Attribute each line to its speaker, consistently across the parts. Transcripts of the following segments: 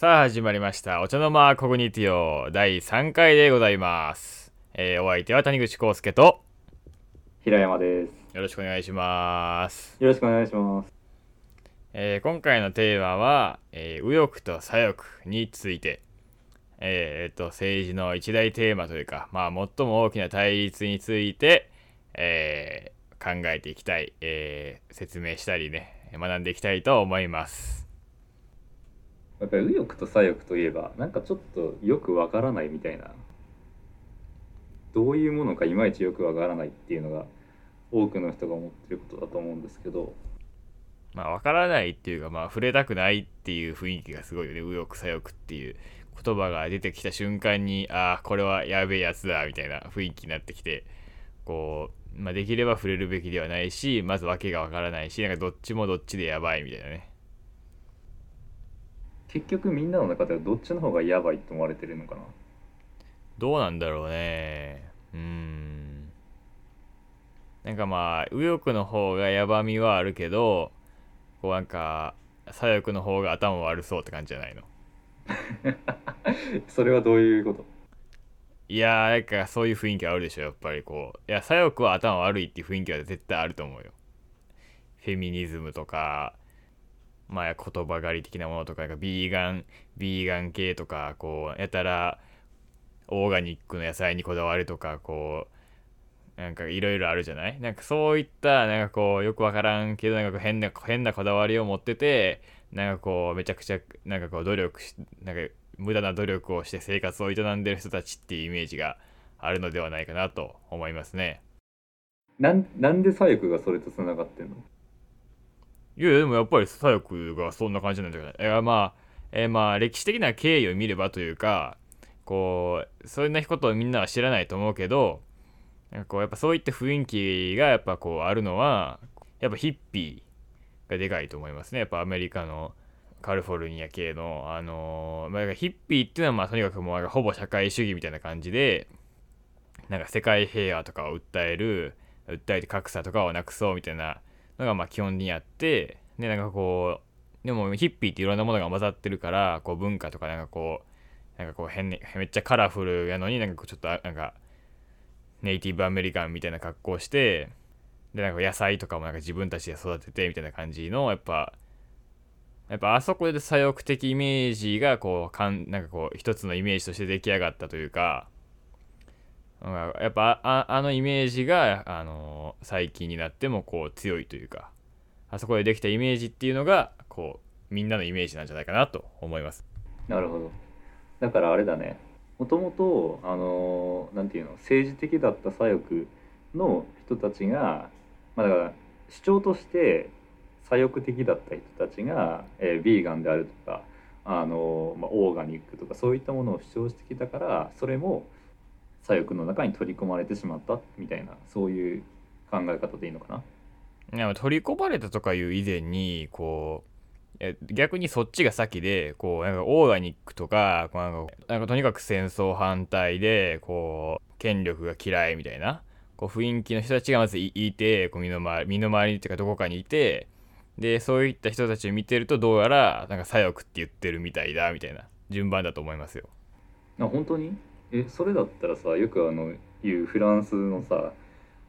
Speaker 1: さあ始まりました。お茶の間コグニティオ。第3回でございます、えーお相手は谷口康介と。
Speaker 2: 平山です。
Speaker 1: よろしくお願いします、
Speaker 2: よろしくお願いします。
Speaker 1: えー今回のテーマは、えー右翼と左翼について。えーえっと政治の一大テーマというかまあ最も大きな対立について、えー考えていきたい、えー説明したりね学んでいきたいと思います
Speaker 2: やっぱり右翼と左翼といえば、なんかちょっとよくわからないみたいな。どういうものかいまいちよくわからないっていうのが多くの人が思ってることだと思うんですけど、
Speaker 1: まあ、わからないっていうか、まあ、触れたくないっていう雰囲気がすごいよね。右翼、左翼っていう言葉が出てきた瞬間に、ああ、これはやべえやつだ、みたいな雰囲気になってきて、こう、まあ、できれば触れるべきではないし、まず訳がわからないし、なんかどっちもどっちでやばいみたいなね。
Speaker 2: 結局みんなの中ではどっちの方がやばいと思われてるのかな？
Speaker 1: どうなんだろうね。うーん。なんかまあ、右翼の方がやばみはあるけど、こうなんか、左翼の方が頭悪そうって感じじゃないの？
Speaker 2: それはどういうこと？
Speaker 1: いやー、なんかそういう雰囲気あるでしょ、やっぱりこう。いや、左翼は頭悪いっていう雰囲気は絶対あると思うよ。フェミニズムとか、まあ言葉狩り的なものとか、なんかビーガン、ビーガン系とか、こう、やたらオーガニックの野菜にこだわるとか、こう、なんかいろいろあるじゃない？なんかそういった、なんかこう、よくわからんけど、なんか変な、変なこだわりを持ってて、なんかこう、めちゃくちゃ、なんかこう、努力し、なんか無駄な努力をして生活を営んでる人たちっていうイメージがあるのではないかなと思いますね。
Speaker 2: なんなんで左翼がそれとつながってんの？
Speaker 1: いや、でもやっぱり左翼がそんな感じなんじゃない？や、まあ、えーまあ、歴史的な経緯を見ればというか、こう、そんなことをみんなは知らないと思うけど、なんかこう、やっぱそういった雰囲気がやっぱこうあるのは、やっぱヒッピーがでかいと思いますね。やっぱアメリカのカリフォルニア系の、あのーまあ、ヒッピーっていうのはまあとにかくもうほぼ社会主義みたいな感じで、なんか世界平和とかを訴える、訴えて格差とかをなくそうみたいなのがまあ基本にあって、で、なんかこう、でもヒッピーっていろんなものが混ざってるから、こう文化とかなんかこう、なんかこう変に、めっちゃカラフルやのになんかこうちょっとなんか、ネイティブアメリカンみたいな格好して、で、なんか野菜とかもなんか自分たちで育ててみたいな感じの、やっぱ、やっぱあそこで左翼的イメージがこうかんなんかこう一つのイメージとして出来上がったというかやっぱああのイメージが、あの最近になってもこう強いというかあそこでできたイメージっていうのがこうみんなのイメージなんじゃないかなと思います
Speaker 2: なるほど。だからあれだね。もともと、あのーなんていうの、政治的だった左翼の人たちが、まあ、だから主張として左翼的だった人たちが、えービーガンであるとか、あのーまあ、オーガニックとかそういったものを主張してきたから、それも左翼の中に取り込まれてしまったみたいな、そういう考え方でいいのかな？
Speaker 1: でも取り込まれたとかいう以前にこうえ逆にそっちが先でこうなんかオーガニックとかこうなんかなんかとにかく戦争反対でこう権力が嫌いみたいなこう雰囲気の人たちがまずいいてこう身の回り身の回りっていうかどこかにいてでそういった人たちを見てるとどうやらなんか左翼って言ってるみたいだみたいな順番だと思いますよ。
Speaker 2: あ本当に？えそれだったらさよくあの言うフランスのさ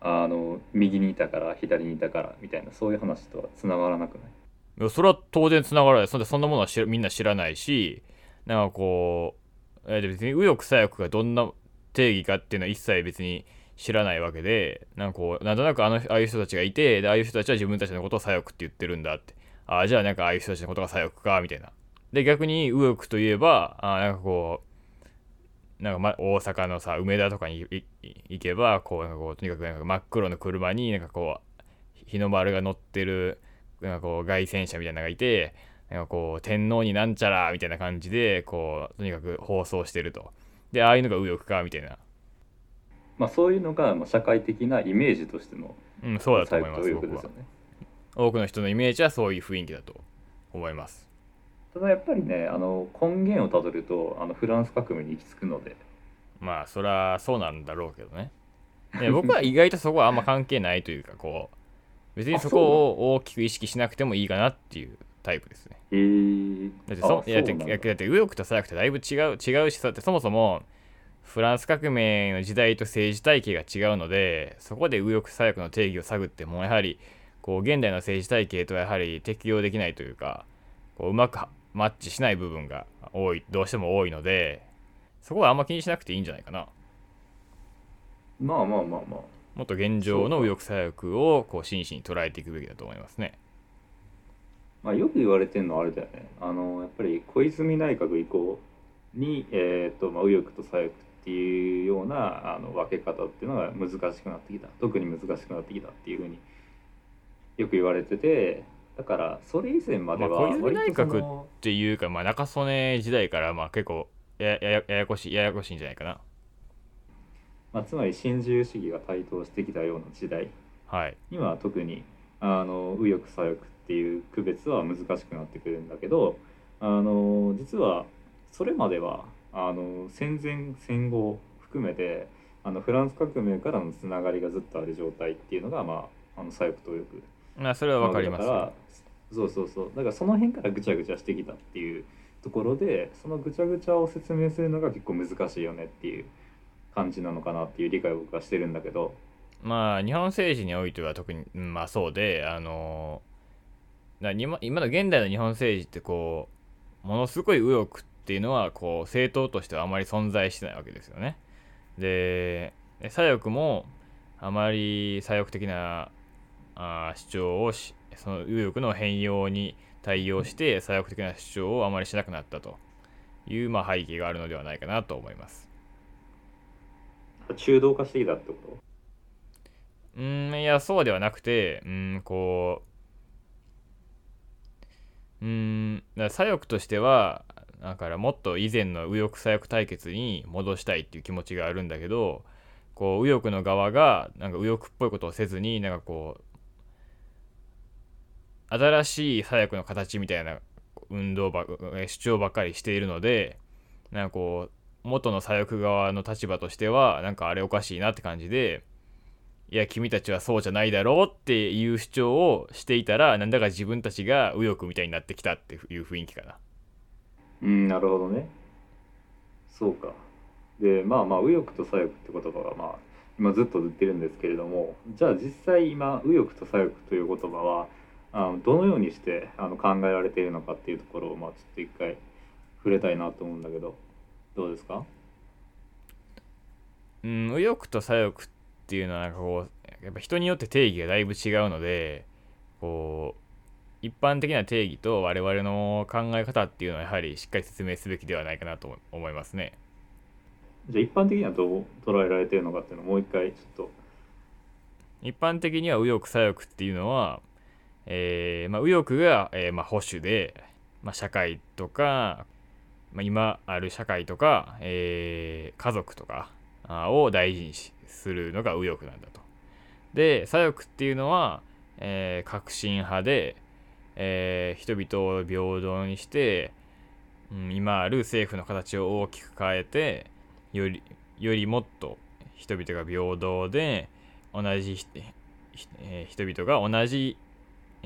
Speaker 2: あの右にいたから左にいたからみたいなそういう話とはつながらなくない？
Speaker 1: いやそれは当然つながらない。そんそんなものはみんな知らないしなんかこう、えー別に右翼左翼がどんな定義かっていうのは一切別に知らないわけでなんかこうなんとなくあのああいう人たちがいてでああいう人たちは自分たちのことを左翼って言ってるんだって。ああじゃあなんかああいう人たちのことが左翼かみたいな。で逆に右翼といえばあなんかこうなんか、ま、大阪のさ梅田とかに行けばこうなんかこうとにかくなんか真っ黒の車になんかこう日の丸が乗ってるなんかこう凱旋者みたいなのがいてなんかこう天皇になんちゃらみたいな感じでこうとにかく放送してると。でああいうのが右翼かみたいな。
Speaker 2: まあそういうのがまあ社会的なイメージとしての
Speaker 1: うんそうだと思います
Speaker 2: 左
Speaker 1: 僕は。多くの人のイメージはそういう雰囲気だと思います
Speaker 2: ただやっぱりねあの根源をたどるとあのフランス革命に行き着くので。
Speaker 1: まあそりゃそうなんだろうけどね。で僕は意外とそこはあんま関係ないというかこう別にそこを大きく意識しなくてもいいかなっていうタイプですね。
Speaker 2: へえ
Speaker 1: だってそいやだって
Speaker 2: そだ。
Speaker 1: だって右翼と左翼ってだいぶ違う違うしさってそもそもフランス革命の時代と政治体系が違うのでそこで右翼左翼の定義を探ってもやはりこう現代の政治体系とはやはり適用できないというかこううまくはマッチしない部分が多いどうしても多いのでそこはあんま気にしなくていいんじゃないかな。
Speaker 2: まあまあまあまあ。
Speaker 1: もっと現状の右翼左翼をこう真摯に捉えていくべきだと思いますね。
Speaker 2: まあ、よく言われてるのはあれだよね。あのやっぱり小泉内閣以降に、えーとまあ、右翼と左翼っていうようなあの分け方っていうのが難しくなってきた。特に難しくなってきたっていうふうによく言われててだからそれ以前までは
Speaker 1: まあ小泉内閣っていうか、まあ、中曽根時代からまあ結構やややややこしいややこしいんじゃないかな。
Speaker 2: まあ、つまり新自由主義が台頭してきたような時代。
Speaker 1: はい。
Speaker 2: には特にあの右翼左翼っていう区別は難しくなってくるんだけどあの実はそれまではあの戦前戦後含めてあのフランス革命からのつながりがずっとある状態っていうのが、まあ、あの左翼と右翼
Speaker 1: まあそれはわかりますよ。
Speaker 2: だからそうそうそう。だからその辺からぐちゃぐちゃしてきたっていうところでそのぐちゃぐちゃを説明するのが結構難しいよねっていう感じなのかなっていう理解を僕はしてるんだけど。
Speaker 1: まあ日本政治においては特にうんまあそうであのだ今今の現代の日本政治ってこうものすごい右翼っていうのはこう政党としてはあまり存在してないわけですよね。で左翼もあまり左翼的なあー主張をしその右翼の変容に対応して左翼的な主張をあまりしなくなったという、まあ、背景があるのではないかなと思います。
Speaker 2: 中道化してきたってこと？
Speaker 1: うーんいやそうではなくてうーんこううーんだ左翼としてはだからもっと以前の右翼左翼対決に戻したいっていう気持ちがあるんだけどこう右翼の側がなんか右翼っぽいことをせずになんかこう新しい左翼の形みたいな運動ば主張ばっかりしているのでなんかこう元の左翼側の立場としてはなんかあれおかしいなって感じでいや君たちはそうじゃないだろうっていう主張をしていたらなんだか自分たちが右翼みたいになってきたっていう雰囲気かな。
Speaker 2: うんなるほどね。そうか。でまあまあ右翼と左翼って言葉がまあ今ずっと言ってるんですけれどもじゃあ実際今右翼と左翼という言葉はあのどのようにしてあの考えられているのかっていうところをまあちょっと一回触れたいなと思うんだけどどうですか？
Speaker 1: うん右翼と左翼っていうのはなんかこうやっぱ人によって定義がだいぶ違うのでこう一般的な定義と我々の考え方っていうのはやはりしっかり説明すべきではないかなと思いますね。
Speaker 2: じゃあ一般的にはどう捉えられているのかっていうのをもう一回ちょっと。
Speaker 1: 一般的には右翼左翼っていうのは、えーまあ、右翼が、えーまあ、保守で、まあ、社会とか、ま、今ある社会とか、え家族とかを大事にするのが右翼なんだと。で左翼っていうのは、え革新派で、え人々を平等にして、うん、今ある政府の形を大きく変えてよりよりもっと人々が平等で同じえ人々が同じ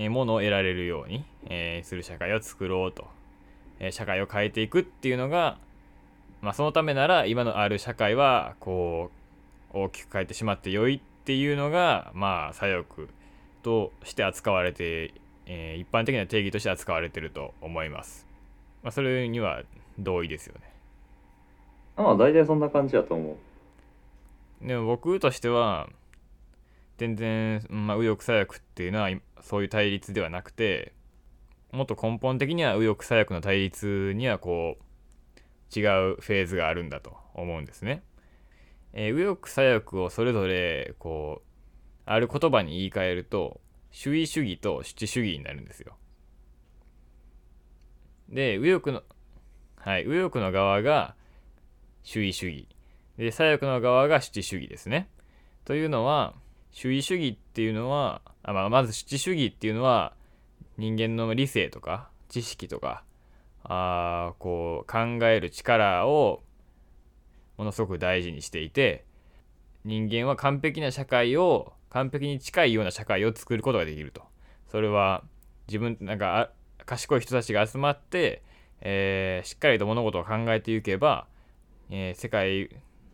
Speaker 1: ものを得られるように、えーする社会を作ろうと、えー社会を変えていくっていうのが、まあ、そのためなら今のある社会はこう大きく変えてしまって良いっていうのがまあ左翼として扱われて、えー一般的な定義として扱われてると思います。まあ、それには同意ですよね。
Speaker 2: まあ大体そんな感じだと思う
Speaker 1: でも僕としては全然、まあ、右翼左翼っていうのはそういう対立ではなくてもっと根本的には右翼左翼の対立にはこう違うフェーズがあるんだと思うんですね。えー右翼左翼をそれぞれこうある言葉に言い換えると主義主義と主治主義になるんですよ。で右翼のはい右翼の側が主義主義で左翼の側が主治主義ですね。というのは主義主義っていうのはあ、まあ、まず主主義っていうのは人間の理性とか知識とかあこう考える力をものすごく大事にしていて人間は完璧な社会を完璧に近いような社会を作ることができると。それは自分なんか賢い人たちが集まって、えーしっかりと物事を考えていけば、えー世界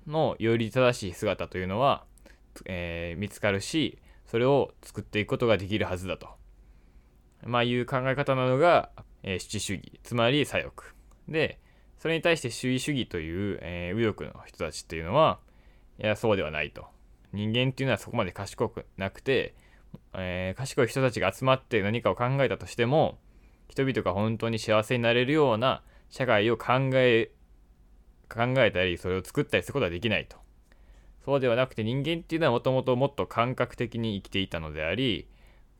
Speaker 1: のより正しい姿というのは、えー見つかるしそれを作っていくことができるはずだと、まあ、いう考え方なのが、えー主義主義。つまり左翼。でそれに対して主義主義という、えー右翼の人たちっていうのはいやそうではないと。人間っていうのはそこまで賢くなくて、えー賢い人たちが集まって何かを考えたとしても人々が本当に幸せになれるような社会を考え考えたりそれを作ったりすることはできないと。そうではなくて人間っていうのはもともともっと感覚的に生きていたのであり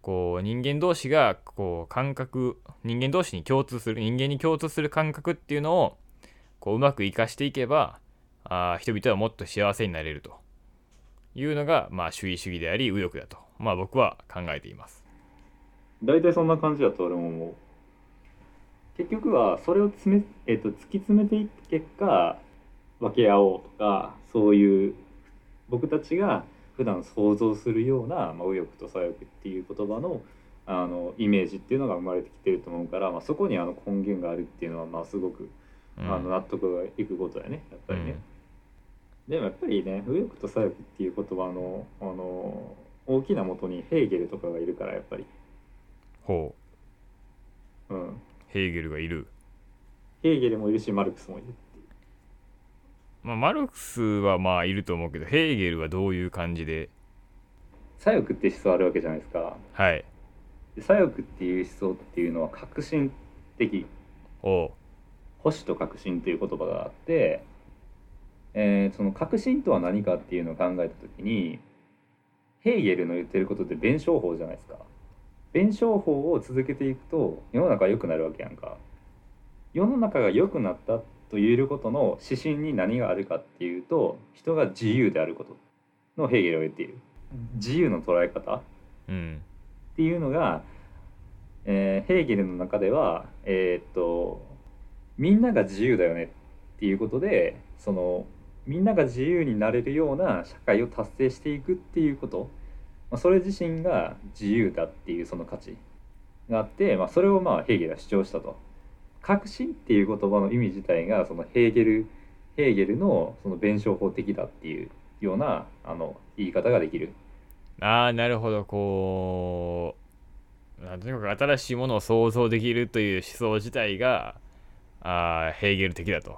Speaker 1: こう人間同士がこう感覚人間同士に共通する人間に共通する感覚っていうのをこううまく生かしていけばあ人々はもっと幸せになれると。いうのが、まあ、主義主義であり右翼だと、まあ、僕は考えています。
Speaker 2: 大体そんな感じだと俺も思う。結局はそれを詰め、えっと突き詰めていった結果分け合おうとかそういう僕たちが普段想像するような、まあ、右翼と左翼っていう言葉のあのイメージっていうのが生まれてきてると思うから、まあ、そこにあの根源があるっていうのはまあすごく、
Speaker 1: うん
Speaker 2: あの納得がいくことだよねやっぱりね。でもやっぱりね右翼と左翼っていう言葉のあの大きな元にヘーゲルとかがいるからやっぱり。
Speaker 1: ほう
Speaker 2: うん
Speaker 1: ヘーゲルがいる。
Speaker 2: ヘーゲルもいるしマルクスもいる
Speaker 1: まあ、マルクスはまあいると思うけどヘーゲルはどういう感じで？
Speaker 2: 左翼って思想あるわけじゃないですか。
Speaker 1: はい。
Speaker 2: で左翼っていう思想っていうのは革新的。保守と革新という言葉があって、えーその革新とは何かっていうのを考えた時にヘーゲルの言ってることって弁証法じゃないですか。弁証法を続けていくと世の中が良くなるわけやんか。世の中が良くなったと言えることの指針に何があるかっていうと人が自由であることのヘーゲルは言っている。自由の捉え方
Speaker 1: うん。
Speaker 2: っていうのが、えーヘーゲルの中では、えーっとみんなが自由だよねっていうことでそのみんなが自由になれるような社会を達成していくっていうこと、まあ、それ自身が自由だっていうその価値があって、まあ、それをまあヘーゲルは主張したと。革新っていう言葉の意味自体がそのヘーゲルヘーゲルのその弁証法的だっていうようなあの言い方ができる。
Speaker 1: ああなるほどこうなんとにかく新しいものを想像できるという思想自体があーヘーゲル的だと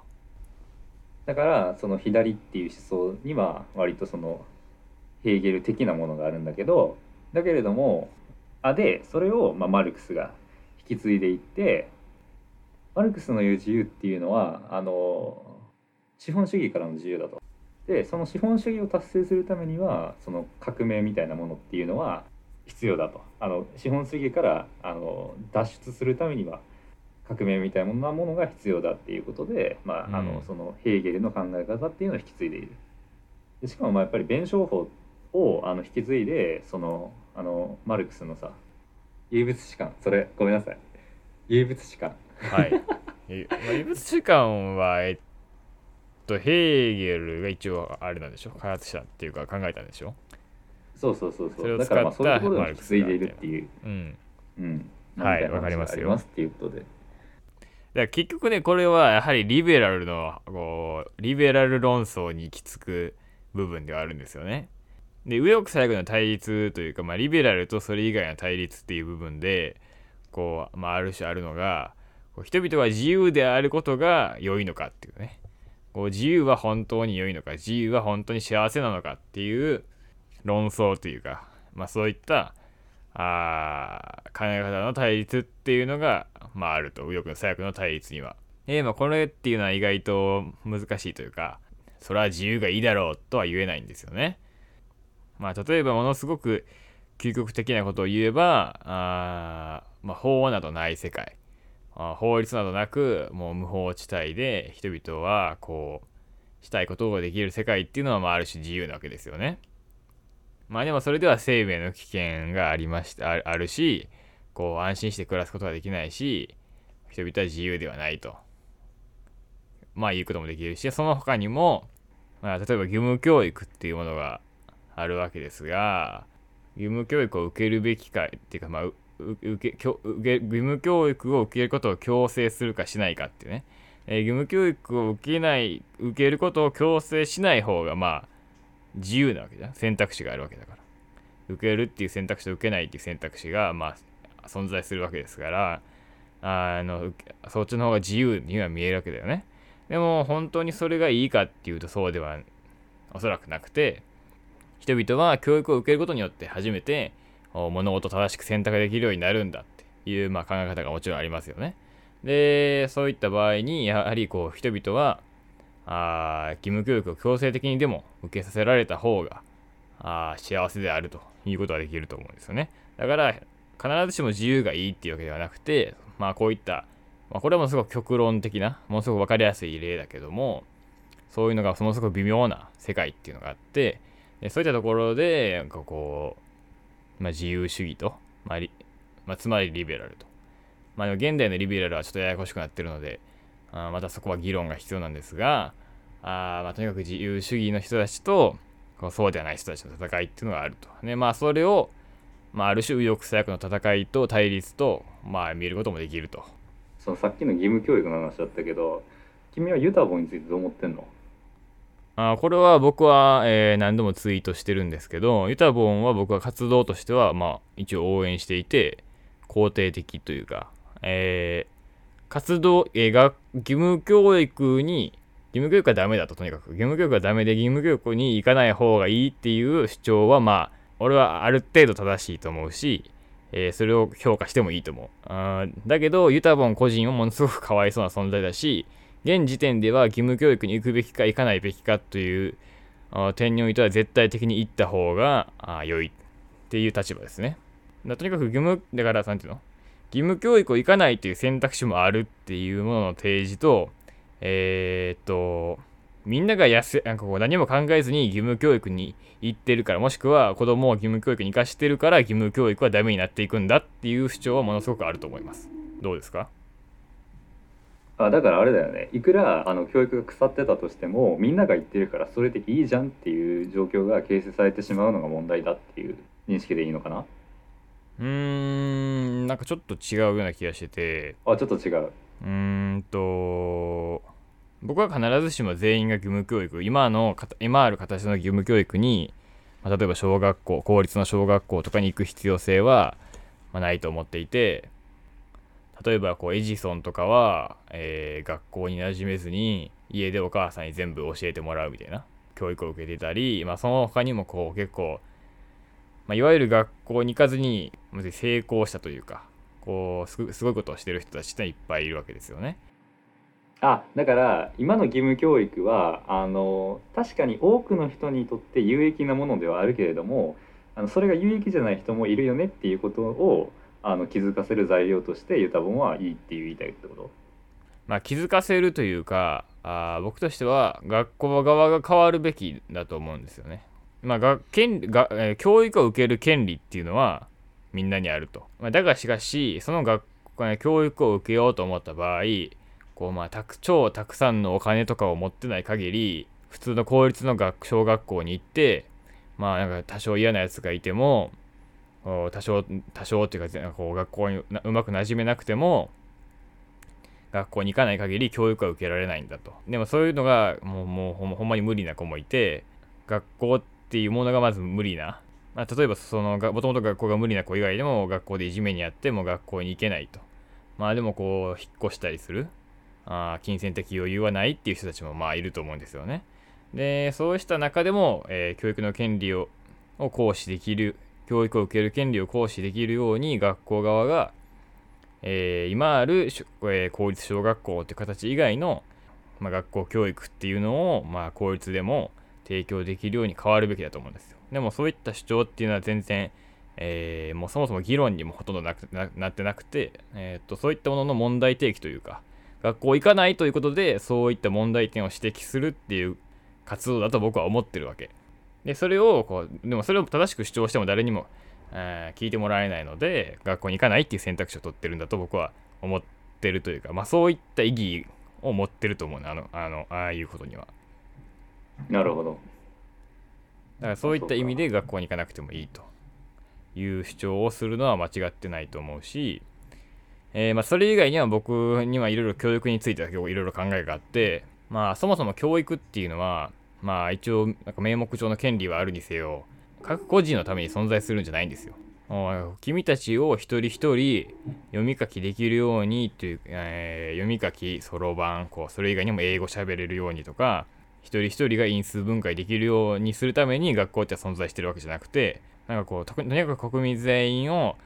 Speaker 2: だからその左っていう思想には割とそのヘーゲル的なものがあるんだけどだけれどもあでそれをまあマルクスが引き継いでいってマルクスの言う自由っていうのはあの資本主義からの自由だと。でその資本主義を達成するためにはその革命みたいなものっていうのは必要だと。あの資本主義からあの脱出するためには革命みたいなものが必要だっていうことで、まああの
Speaker 1: うん
Speaker 2: そのヘーゲルの考え方っていうのを引き継いでいる。でしかもまあやっぱり弁証法をあの引き継いでそのあのマルクスのさ唯物史観それごめんなさい唯物史観
Speaker 1: はい。えまあ異物主観はえっとヘーゲルが一応あれなんでしょ？開発者っていうか考えたんでしょ？
Speaker 2: そうそうそう
Speaker 1: それを
Speaker 2: そうだからまあ
Speaker 1: 使った
Speaker 2: そういうところを引き継いでいるっていう、
Speaker 1: うん。
Speaker 2: うん、
Speaker 1: はいわかりますよ。
Speaker 2: がありますっていうことで。
Speaker 1: だ結局ねこれはやはりリベラルのこうリベラル論争に行き着く部分ではあるんですよね。で右翼左翼の対立というか、まあ、リベラルとそれ以外の対立っていう部分でこう、まあ、ある種あるのがこう人々が自由であることが良いのかっていうねこう自由は本当に良いのか自由は本当に幸せなのかっていう論争というか、まあ、そういったあ考え方の対立っていうのが、まあ、あると右翼の左翼の対立には。えーまあ、これっていうのは意外と難しいというかそれは自由がいいだろうとは言えないんですよね。まあ、例えばものすごく究極的なことを言えばあ、まあ、法などない世界法律などなくもう無法地帯で人々はこうしたいことができる世界っていうのはまあある種自由なわけですよね。まあでもそれでは生命の危険がありましてあるしこう安心して暮らすことができないし人々は自由ではないとまあ言うこともできるしその他にも、まあ、例えば義務教育っていうものがあるわけですが義務教育を受けるべきかっていうか、まあ、受け受け義務教育を受けることを強制するかしないかっていうね、えー、義務教育を受けない受けることを強制しない方がまあ自由なわけじゃん。選択肢があるわけだから。受けるっていう選択肢と受けないっていう選択肢がまあ存在するわけですからあのそっちの方が自由には見えるわけだよね。でも本当にそれがいいかっていうとそうではおそらくなくて人々は教育を受けることによって初めて物事正しく選択できるようになるんだっていう、まあ、考え方がもちろんありますよね。で、そういった場合に、やはりこう人々はあ義務教育を強制的にでも受けさせられた方があ幸せであるということができると思うんですよね。だから、必ずしも自由がいいっていうわけではなくて、まあこういった、まあ、これもすごく極論的な、ものすごく分かりやすい例だけども、そういうのがものすごく微妙な世界っていうのがあって、そういったところで、なんかこう、まあ、自由主義と、まあまあ、つまりリベラルと。まあ、現代のリベラルはちょっとややこしくなってるので、あまたそこは議論が必要なんですが、あまあ、とにかく自由主義の人たちと、こうそうではない人たちの戦いっていうのがあると。ね、まあ、それを、まあ、ある種右翼左翼の戦いと対立と、まあ、見ることもできると。
Speaker 2: そのさっきの義務教育の話だったけど、君はユタボについてどう思ってんの？
Speaker 1: あこれは僕は、えー、何度もツイートしてるんですけど、ユタボンは僕は活動としては、まあ、一応応援していて、肯定的というか、えー、活動、えー、が義務教育に、義務教育はダメだと、とにかく。義務教育はダメで、義務教育に行かない方がいいっていう主張は、まあ、俺はある程度正しいと思うし、えー、それを評価してもいいと思う。あだけど、ユタボン個人はものすごくかわいそうな存在だし、現時点では義務教育に行くべきか行かないべきかという点においては絶対的に行った方が良いっていう立場ですね。とにかく義務、だから、なんていうの？義務教育を行かないという選択肢もあるっていうものの提示と、えー、っと、みんながやすなんかこう何も考えずに義務教育に行ってるから、もしくは子供を義務教育に行かしてるから義務教育はダメになっていくんだっていう主張はものすごくあると思います。どうですか？
Speaker 2: あだからあれだよね。いくらあの教育が腐ってたとしてもみんなが言ってるからそれでいいじゃんっていう状況が形成されてしまうのが問題だっていう認識でいいのかな？
Speaker 1: うーんなんかちょっと違うような気がして。て
Speaker 2: あちょっと違う。
Speaker 1: うーんと僕は必ずしも全員が義務教育今の今ある形の義務教育に、まあ、例えば小学校公立の小学校とかに行く必要性は、まあ、ないと思っていて例えばこうエジソンとかは、えー、学校に馴染めずに家でお母さんに全部教えてもらうみたいな教育を受けてたり、まあ、その他にもこう結構、まあ、いわゆる学校に行かずに成功したというかこうすごいことをしてる人たちっていっぱいいるわけですよね。
Speaker 2: あだから今の義務教育はあの確かに多くの人にとって有益なものではあるけれどもあのそれが有益じゃない人もいるよねっていうことをあの気づかせる材料としてユタボンはいいって言いたいってこと？
Speaker 1: まあ気づかせるというかあ僕としては学校側が変わるべきだと思うんですよね。まあが権が、え、教育を受ける権利っていうのはみんなにあると。まあ、だがしかしその学校、ね、教育を受けようと思った場合こうまあたく超たくさんのお金とかを持ってない限り普通の公立の学小学校に行ってまあなんか多少嫌なやつがいても多少多少っていうかこう学校にうまくなじめなくても学校に行かない限り教育は受けられないんだと。でもそういうのがもうもうほんまに無理な子もいて学校っていうものがまず無理な、まあ、例えばそのもともと学校が無理な子以外でも学校でいじめにあっても学校に行けないと。まあでもこう引っ越したりする。あ金銭的余裕はないっていう人たちもまあいると思うんですよね。でそうした中でも、えー、教育の権利をを行使できる教育を受ける権利を行使できるように学校側が、えー、今ある、えー、公立小学校っていう形以外の、まあ、学校教育っていうのを、まあ、公立でも提供できるように変わるべきだと思うんですよ。でもそういった主張っていうのは全然、えー、もうそもそも議論にもほとんどなくなってなくて、えーと、そういったものの問題提起というか、学校行かないということで、そういった問題点を指摘するっていう活動だと僕は思ってるわけ。で、それをこう、でもそれを正しく主張しても誰にも、えー、聞いてもらえないので、学校に行かないっていう選択肢を取ってるんだと僕は思ってるというか、まあそういった意義を持ってると思うね、あの、あの、ああいうことには。
Speaker 2: なるほど。
Speaker 1: だからそういった意味で学校に行かなくてもいいという主張をするのは間違ってないと思うし、えー、まあ、それ以外には僕にはいろいろ教育については結構いろいろ考えがあって、まあ、そもそも教育っていうのは、まあ、一応、なんか名目上の権利はあるにせよ、各個人のために存在するんじゃないんですよ。君たちを一人一人読み書きできるようにという、えー、読み書き、そろばん、こう、それ以外にも英語喋れるようにとか、一人一人が因数分解できるようにするために学校って存在してるわけじゃなくて、なんかこう、とにかく国民全員を、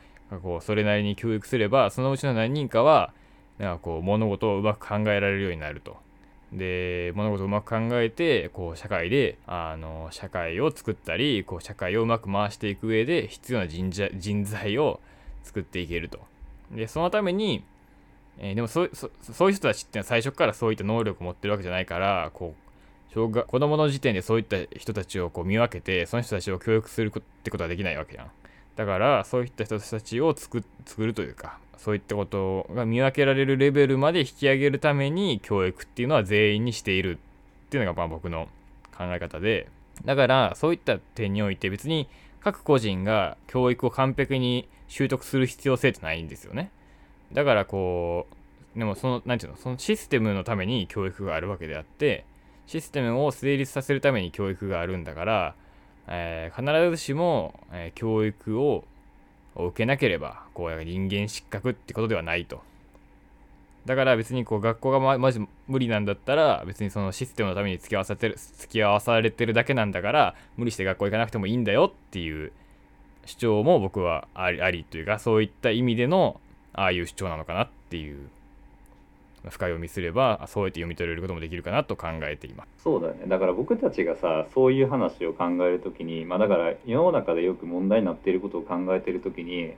Speaker 1: こう、それなりに教育すれば、そのうちの何人かは、なんかこう、物事をうまく考えられるようになると。で物事をうまく考えてこう社会であの社会を作ったりこう社会をうまく回していく上で必要な人人材を作っていけると。でそのために、えー、でもそそういう人たちっていうのは最初からそういった能力を持ってるわけじゃないからこう小学子供の時点でそういった人たちをこう見分けてその人たちを教育するってことはできないわけやん。だからそういった人たちを作るというかそういったことが見分けられるレベルまで引き上げるために教育っていうのは全員にしているっていうのがまあ僕の考え方で。だからそういった点において別に各個人が教育を完璧に習得する必要性ってないんですよね。だからこうでもその何て言うのそのシステムのために教育があるわけであってシステムを成立させるために教育があるんだから、えー、必ずしも、えー、教育をを受けなければ、こう、人間失格ってことではないと。だから別にこう学校がまじ無理なんだったら別にそのシステムのために付き合わさてる付き合わされてるだけなんだから無理して学校行かなくてもいいんだよっていう主張も僕はありありというかそういった意味でのああいう主張なのかなっていう深読みすればそうやって読み取れることもできるかなと考えています。
Speaker 2: そうだね。だから僕たちがさそういう話を考える時にまあだから世の中でよく問題になっていることを考えている時に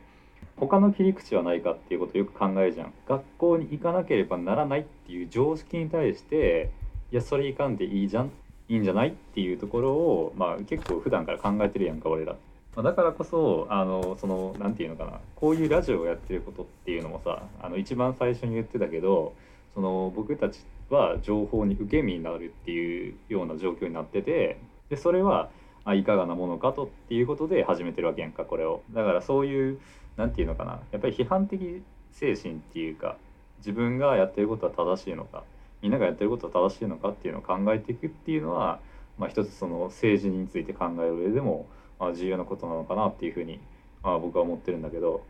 Speaker 2: 他の切り口はないかっていうことよく考えるじゃん。学校に行かなければならないっていう常識に対していやそれいかんでいいじゃん。いいんじゃないっていうところを、まあ、結構普段から考えてるやんか俺ら。まだからこそあのその何て言うのかな。こういうラジオをやってることっていうのもさあの一番最初に言ってたけどその僕たちは情報に受け身になるっていうような状況になっててでそれはあいかがなものかとっていうことで始めてるわけやんかこれを。だからそういう何て言うのかな。やっぱり批判的精神っていうか自分がやってることは正しいのかみんながやってることは正しいのかっていうのを考えていくっていうのは、まあ、一つその政治について考える上でも、まあ、重要なことなのかなっていうふうに、まあ、僕は思ってるんだけど。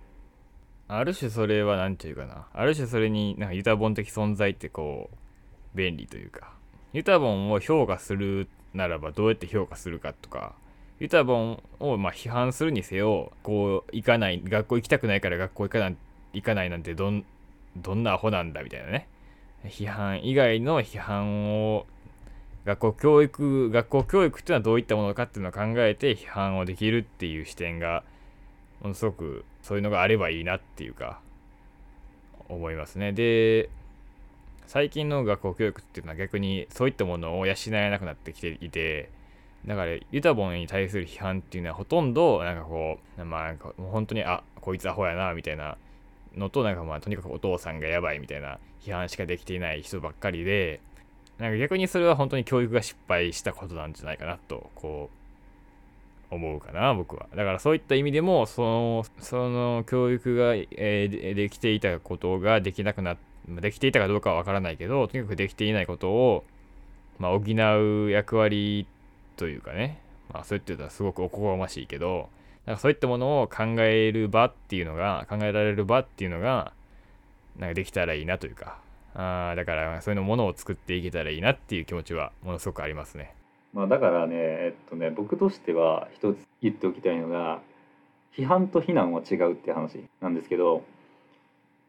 Speaker 1: ある種それは何て言うかな。ある種それになんかユタボン的存在ってこう便利というかユタボンを評価するならばどうやって評価するかとかユタボンをま批判するにせよこう行かない学校行きたくないから学校行かない行かないなんてどんどんなアホなんだみたいなね。批判以外の批判を学校教育学校教育っていうのはどういったものかっていうのを考えて批判をできるっていう視点がものすごくそういうのがあればいいなっていうか思いますね。で最近の学校教育っていうのは逆にそういったものを養えなくなってきていてだからユタボンに対する批判っていうのはほとんどなんかこうまあなんか本当にあこいつアホやなみたいなのとなんかまあとにかくお父さんがやばいみたいな批判しかできていない人ばっかりでなんか逆にそれは本当に教育が失敗したことなんじゃないかなとこう思うかな僕はだからそういった意味でもそのその教育が、えー、できていたことができなくなできていたかどうかはわからないけどとにかくできていないことを、まあ、補う役割というかね、まあ、そういったらすごくおこがましいけどなんかそういったものを考える場っていうのが考えられる場っていうのがなんかできたらいいなというかあだからそういうものを作っていけたらいいなっていう気持ちはものすごくありますね。
Speaker 2: まあ、だからねえっとね僕としては一つ言っておきたいのが批判と非難は違うっていう話なんですけど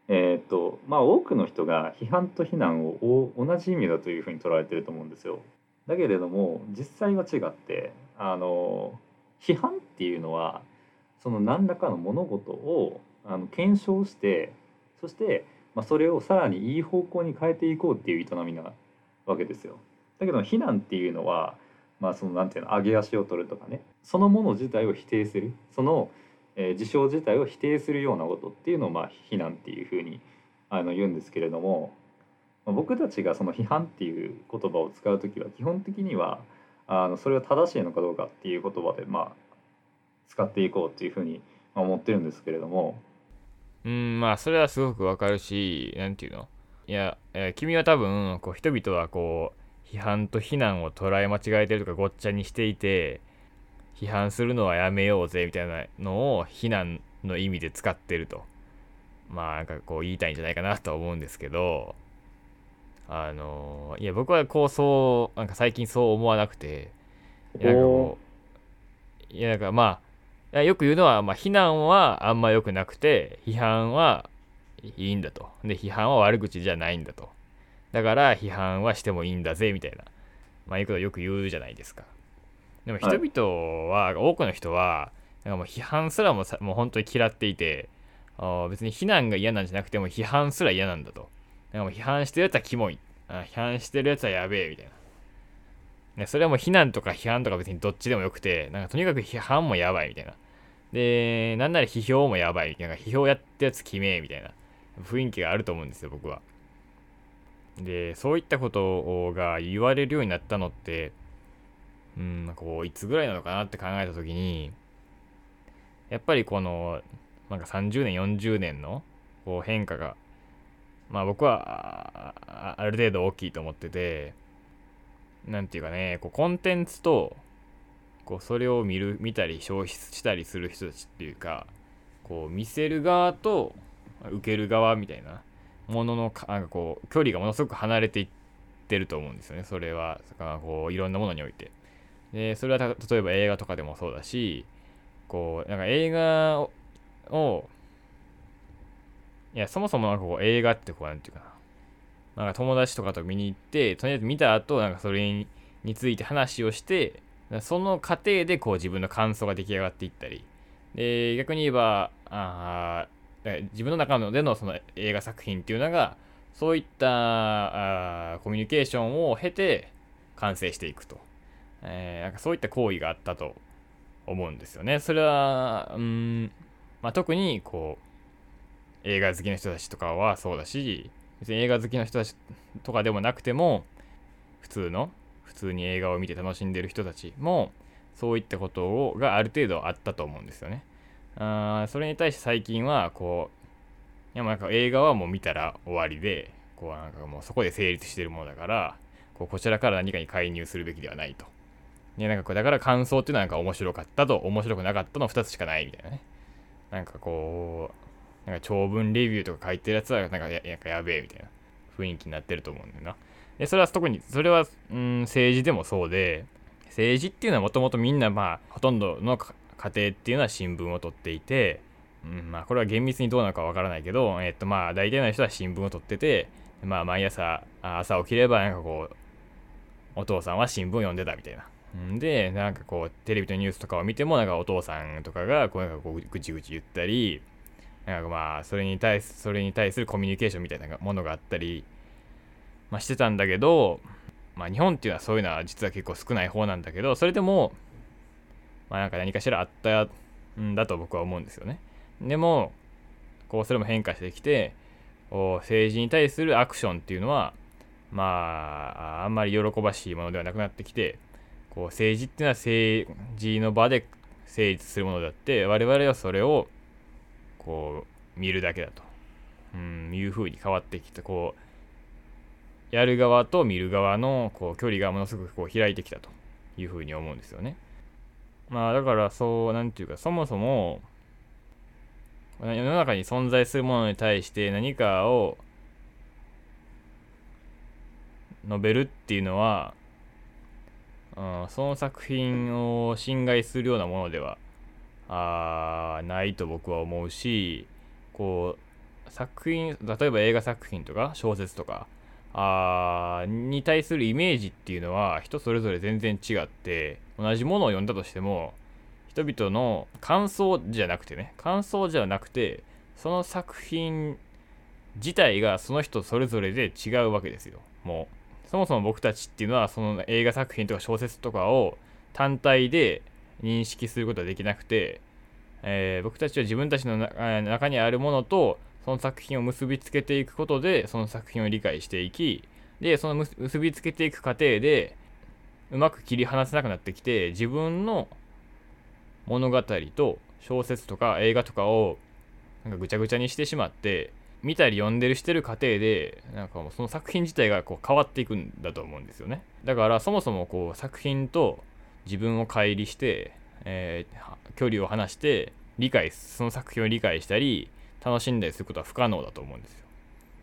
Speaker 2: えっとまあ多くの人が批判と非難を同じ意味だというふうに捉えてると思うんですよ。だけれども実際は違ってあの批判っていうのはその何らかの物事をあの検証してそして、まあ、それをさらにいい方向に変えていこうっていう営みなわけですよ。だけど非難っていうのはまあそのなんていうの上げ足を取るとかね。そのもの自体を否定する。その、えー、事象自体を否定するようなことっていうのをまあ非難っていうふうにあの言うんですけれども、まあ、僕たちがその批判っていう言葉を使う時は基本的にはあのそれは正しいのかどうかっていう言葉でまあ使っていこうっていうふうに思ってるんですけれども。
Speaker 1: うんまあそれはすごくわかるし何て言うの？いや君は多分こう人々はこう批判と非難を捉え間違えてるとかごっちゃにしていて批判するのはやめようぜみたいなのを非難の意味で使ってると。まあなんかこう言いたいんじゃないかなとは思うんですけど。あのいや僕はこうそうなんか最近そう思わなくて。いやなんかこういやなんかまあよく言うのは、まあ、非難はあんま良くなくて批判はいいんだと。で批判は悪口じゃないんだとだから批判はしてもいいんだぜみたいな。まあいうことよく言うじゃないですか。でも人々は、はい、多くの人はなんかもう批判すらもさもう本当に嫌っていてあ別に非難が嫌なんじゃなくても批判すら嫌なんだと。なんかもう批判してるやつはキモい。あ批判してるやつはやべえみたいな。ね、それはもう非難とか批判とか別にどっちでもよくて、なんかとにかく批判もやばいみたいな。で、なんなら批評もやばい。なんか批評やったやつ決めみたいな。雰囲気があると思うんですよ、僕は。で、そういったことが言われるようになったのって、うん、こう、いつぐらいなのかなって考えた時に、やっぱりこの、なんか30年、40年のこう変化が、まあ僕はある程度大きいと思ってて、なんていうかね、こうコンテンツと、こうそれを見る、見たり消費したりする人たちっていうか、こう見せる側と受ける側みたいなもののなんかこう距離がものすごく離れていってると思うんですよね。それは、こういろんなものにおいて。で、それは例えば映画とかでもそうだし、こう、なんか映画を、いや、そもそもなんかこう映画ってこう、なんていうかな。なんか友達とかと見に行って、とりあえず見た後、なんかそれについて話をして、その過程でこう自分の感想が出来上がっていったり、で、逆に言えば、あ自分の中でのその映画作品っていうのが、そういったあコミュニケーションを経て完成していくと。えー、なんかそういった行為があったと思うんですよね。それは、うん、まあ、特にこう、映画好きの人たちとかはそうだし、別に映画好きの人たちとかでもなくても普通の普通に映画を見て楽しんでる人たちもそういったことをがある程度あったと思うんですよね。あそれに対して最近はこういやなんか映画はもう見たら終わりでこうなんかもうそこで成立してるものだからこうこちらから何かに介入するべきではないと。でなんかこうだから感想っていうのはなんか面白かったと面白くなかったの2つしかないみたいなね。なんかこうなんか長文レビューとか書いてるやつはなんかやなんかやべえみたいな雰囲気になってると思うんだよな。で、それは特に、それは、うん、政治でもそうで、政治っていうのはもともとみんなまあ、ほとんどの家庭っていうのは新聞を取っていて、うん、まあ、これは厳密にどうなのかわからないけど、えっとまあ、大体の人は新聞を取ってて、まあ、毎朝、朝起きればなんかこう、お父さんは新聞読んでたみたいな。で、なんかこう、テレビのニュースとかを見ても、なんかお父さんとかが、こう、なんかこう、ぐちぐち言ったり、なんかまあそれに対すそれに対するコミュニケーションみたいなものがあったり、まあ、してたんだけど、まあ、日本っていうのはそういうのは実は結構少ない方なんだけどそれでもまあなんか何かしらあったんだと僕は思うんですよねでもこうそれも変化してきて政治に対するアクションっていうのはまああんまり喜ばしいものではなくなってきてこう政治っていうのは政治の場で成立するものであって我々はそれをこう見るだけだと、うん、いう風に変わってきてこうやる側と見る側のこう距離がものすごくこう開いてきたという風に思うんですよね。まあだからそう何て言うかそもそも世の中に存在するものに対して何かを述べるっていうのは、うん、その作品を侵害するようなものではあないと僕は思うしこう作品例えば映画作品とか小説とかあに対するイメージっていうのは人それぞれ全然違って同じものを読んだとしても人々の感想じゃなくてね感想じゃなくてその作品自体がその人それぞれで違うわけですよ。もうそもそも僕たちっていうのはその映画作品とか小説とかを単体で認識することはできなくて、えー、僕たちは自分たちの中にあるものとその作品を結びつけていくことでその作品を理解していきでその結びつけていく過程でうまく切り離せなくなってきて自分の物語と小説とか映画とかをなんかぐちゃぐちゃにしてしまって見たり読んでるしてる過程でなんかもうその作品自体がこう変わっていくんだと思うんですよね。だからそもそもこう作品と自分を乖離して、えー、距離を離して理解その作品を理解したり楽しんだりすることは不可能だと思うんですよ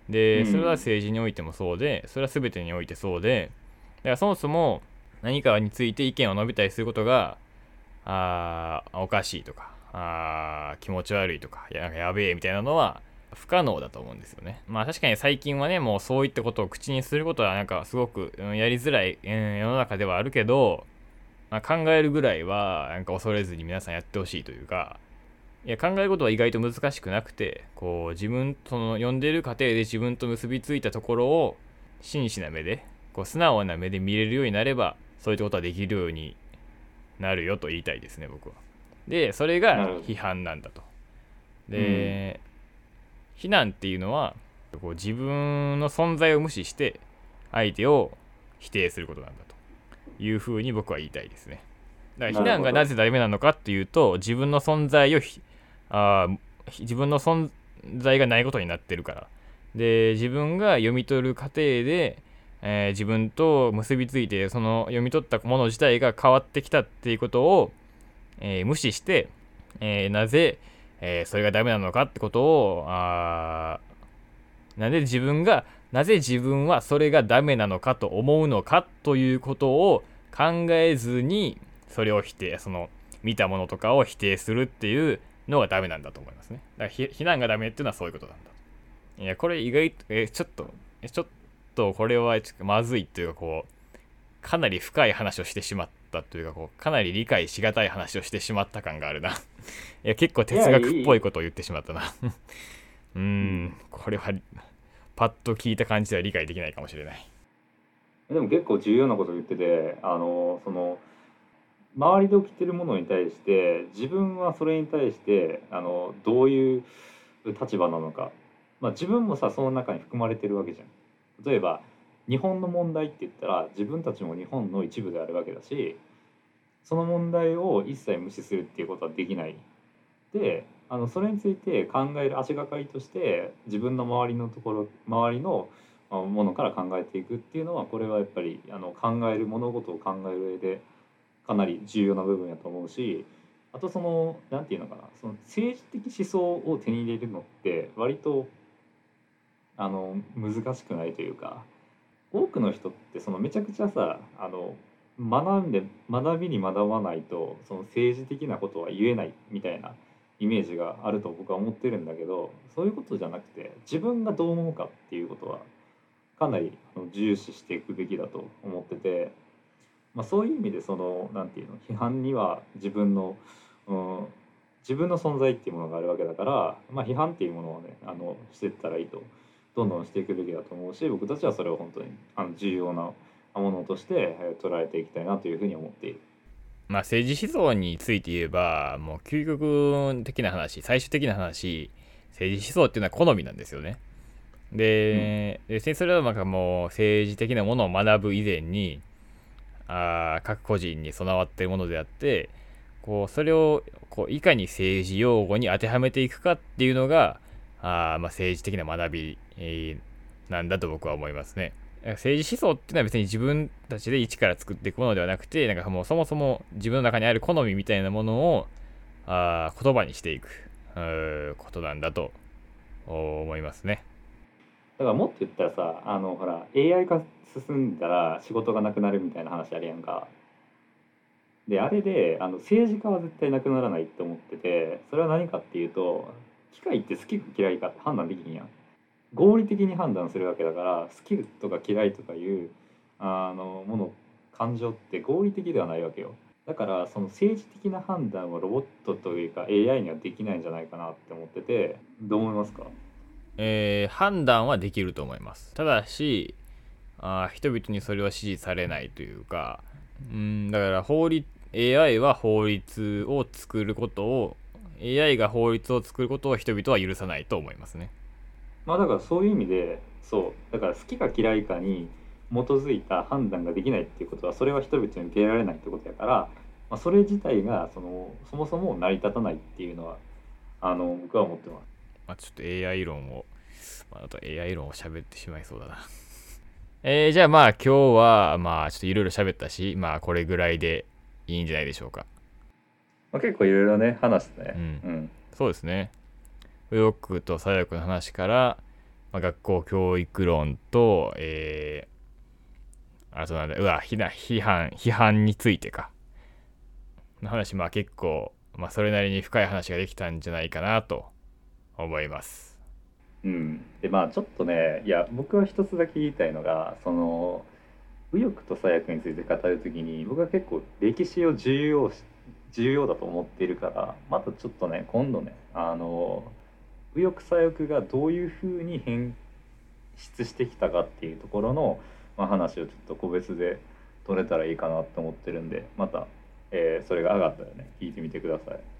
Speaker 1: でそれは政治においてもそうでそれは全てにおいてそうでだからそもそも何かについて意見を述べたりすることがあおかしいとかあ気持ち悪いとかややべえみたいなのは不可能だと思うんですよね。まあ確かに最近はね、もうそういったことを口にすることはなんかすごく、うん、やりづらい、うん、世の中ではあるけど、まあ、考えるぐらいはなんか恐れずに皆さんやってほしいというか、いや考えることは意外と難しくなくて、こう自分との読んでる過程で自分と結びついたところを真摯な目で、こう素直な目で見れるようになれば、そういったことはできるようになるよと言いたいですね、僕は。で、それが批判なんだと。で、非難っていうのはこう自分の存在を無視して相手を否定することなんだというふうに僕は言いたいですね。だから非難がなぜダメなのかっていうと自分の存在をあ自分の存在がないことになってるから。で自分が読み取る過程で、えー、自分と結びついてその読み取ったもの自体が変わってきたっていうことを、えー、無視して、えー、なぜ、え、それがダメなのかってことを、あなんで自分が、なぜ自分はそれがダメなのかと思うのかということを考えずに、それを否定、その、見たものとかを否定するっていうのがダメなんだと思いますね。だから非難がダメっていうのはそういうことなんだ。いや、これ意外と、え、ちょっと、え、ちょっとこれはまずいっていうかこう、かなり深い話をしてしまったというかこうかなり理解しがたい話をしてしまった感があるな。いや結構哲学っぽいことを言ってしまったな。うん。これはパッと聞いた感じでは理解できないかもしれない。
Speaker 2: でも結構重要なこと言っててあのその周りで起きてるものに対して自分はそれに対してあのどういう立場なのか、まあ、自分もさその中に含まれてるわけじゃん。例えば日本の問題って言ったら自分たちも日本の一部であるわけだしその問題を一切無視するっていうことはできない。であのそれについて考える足がかりとして自分の周りのところ周りのものから考えていくっていうのはこれはやっぱりあの考える物事を考える上でかなり重要な部分やと思うしあとその何て言うのかなその政治的思想を手に入れるのって割とあの難しくないというか多くの人ってそのめちゃくちゃさあの学んで学びに学ばないとその政治的なことは言えないみたいなイメージがあると僕は思ってるんだけどそういうことじゃなくて自分がどう思うかっていうことはかなり重視していくべきだと思ってて、まあ、そういう意味でその何て言うの批判には自分の、うん、自分の存在っていうものがあるわけだから、まあ、批判っていうものをねあのしていったらいいとどんどんしていくべきだと思うし僕たちはそれを本当にあの重要なものとして捉えていきたいなというふうに思っている。
Speaker 1: まあ政治思想について言えばもう究極的な話最終的な話政治思想っていうのは好みなんですよね。で、うん、別にそれはなんかもう政治的なものを学ぶ以前にあ各個人に備わっているものであってこうそれをこういかに政治用語に当てはめていくかっていうのがあまあ政治的な学びえー、なんだと僕は思いますね。政治思想っていうのは別に自分たちで一から作っていくものではなくて、なんかもうそもそも自分の中にある好みみたいなものをあ言葉にしていくことなんだと思いますね。
Speaker 2: だからもっと言ったらさ、あのほら AI 化進んだら仕事がなくなるみたいな話あるやんか。であれであの政治家は絶対なくならないって思っててそれは何かっていうと機械って好きか嫌いかって判断できひんやん。合理的に判断するわけだから好きとか嫌いとかいうあのもの感情って合理的ではないわけよだからその政治的な判断はロボットというか AI にはできないんじゃないかなって思っててどう思いますか？
Speaker 1: えー、判断はできると思いますただしあ人々にそれは支持されないというかうんだから法律 AI は法律を作ることを AI が法律を作ることを人々は許さないと思いますね
Speaker 2: まあだからそういう意味でそうだから好きか嫌いかに基づいた判断ができないっていうことはそれは人々に受け入れられないってことやからまあ、それ自体がそのそもそも成り立たないっていうのはあの僕は思ってます。
Speaker 1: まあ、ちょっと AI 論を、まあ、あと AI 論を喋ってしまいそうだな。えー、じゃあまあ今日はまあちょっといろいろ喋ったし、まあこれぐらいでいいんじゃないでしょうか。
Speaker 2: まあ、結構いろいろね話してね。
Speaker 1: うん
Speaker 2: うん。
Speaker 1: そうですね。右翼と左翼の話から、まあ、学校教育論と、えー、あとなんだ、うわ、ひな批判、批判についてか。の話、まあ結構、まあそれなりに深い話ができたんじゃないかなと思います。
Speaker 2: うん、でまあちょっとねいや僕は一つだけ言いたいのがその右翼と左翼について語る時に僕は結構歴史を重要重要だと思っているからまたちょっとね今度ねあの右翼左翼がどういうふうに変質してきたかっていうところの、まあ、話をちょっと個別で取れたらいいかなと思ってるんでまた、えーそれが上がったらね聞いてみてください。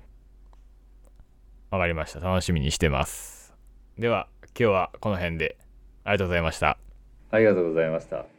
Speaker 1: わかりました。楽しみにしてます。では、今日はこの辺でありがとうございました。
Speaker 2: ありがとうございました。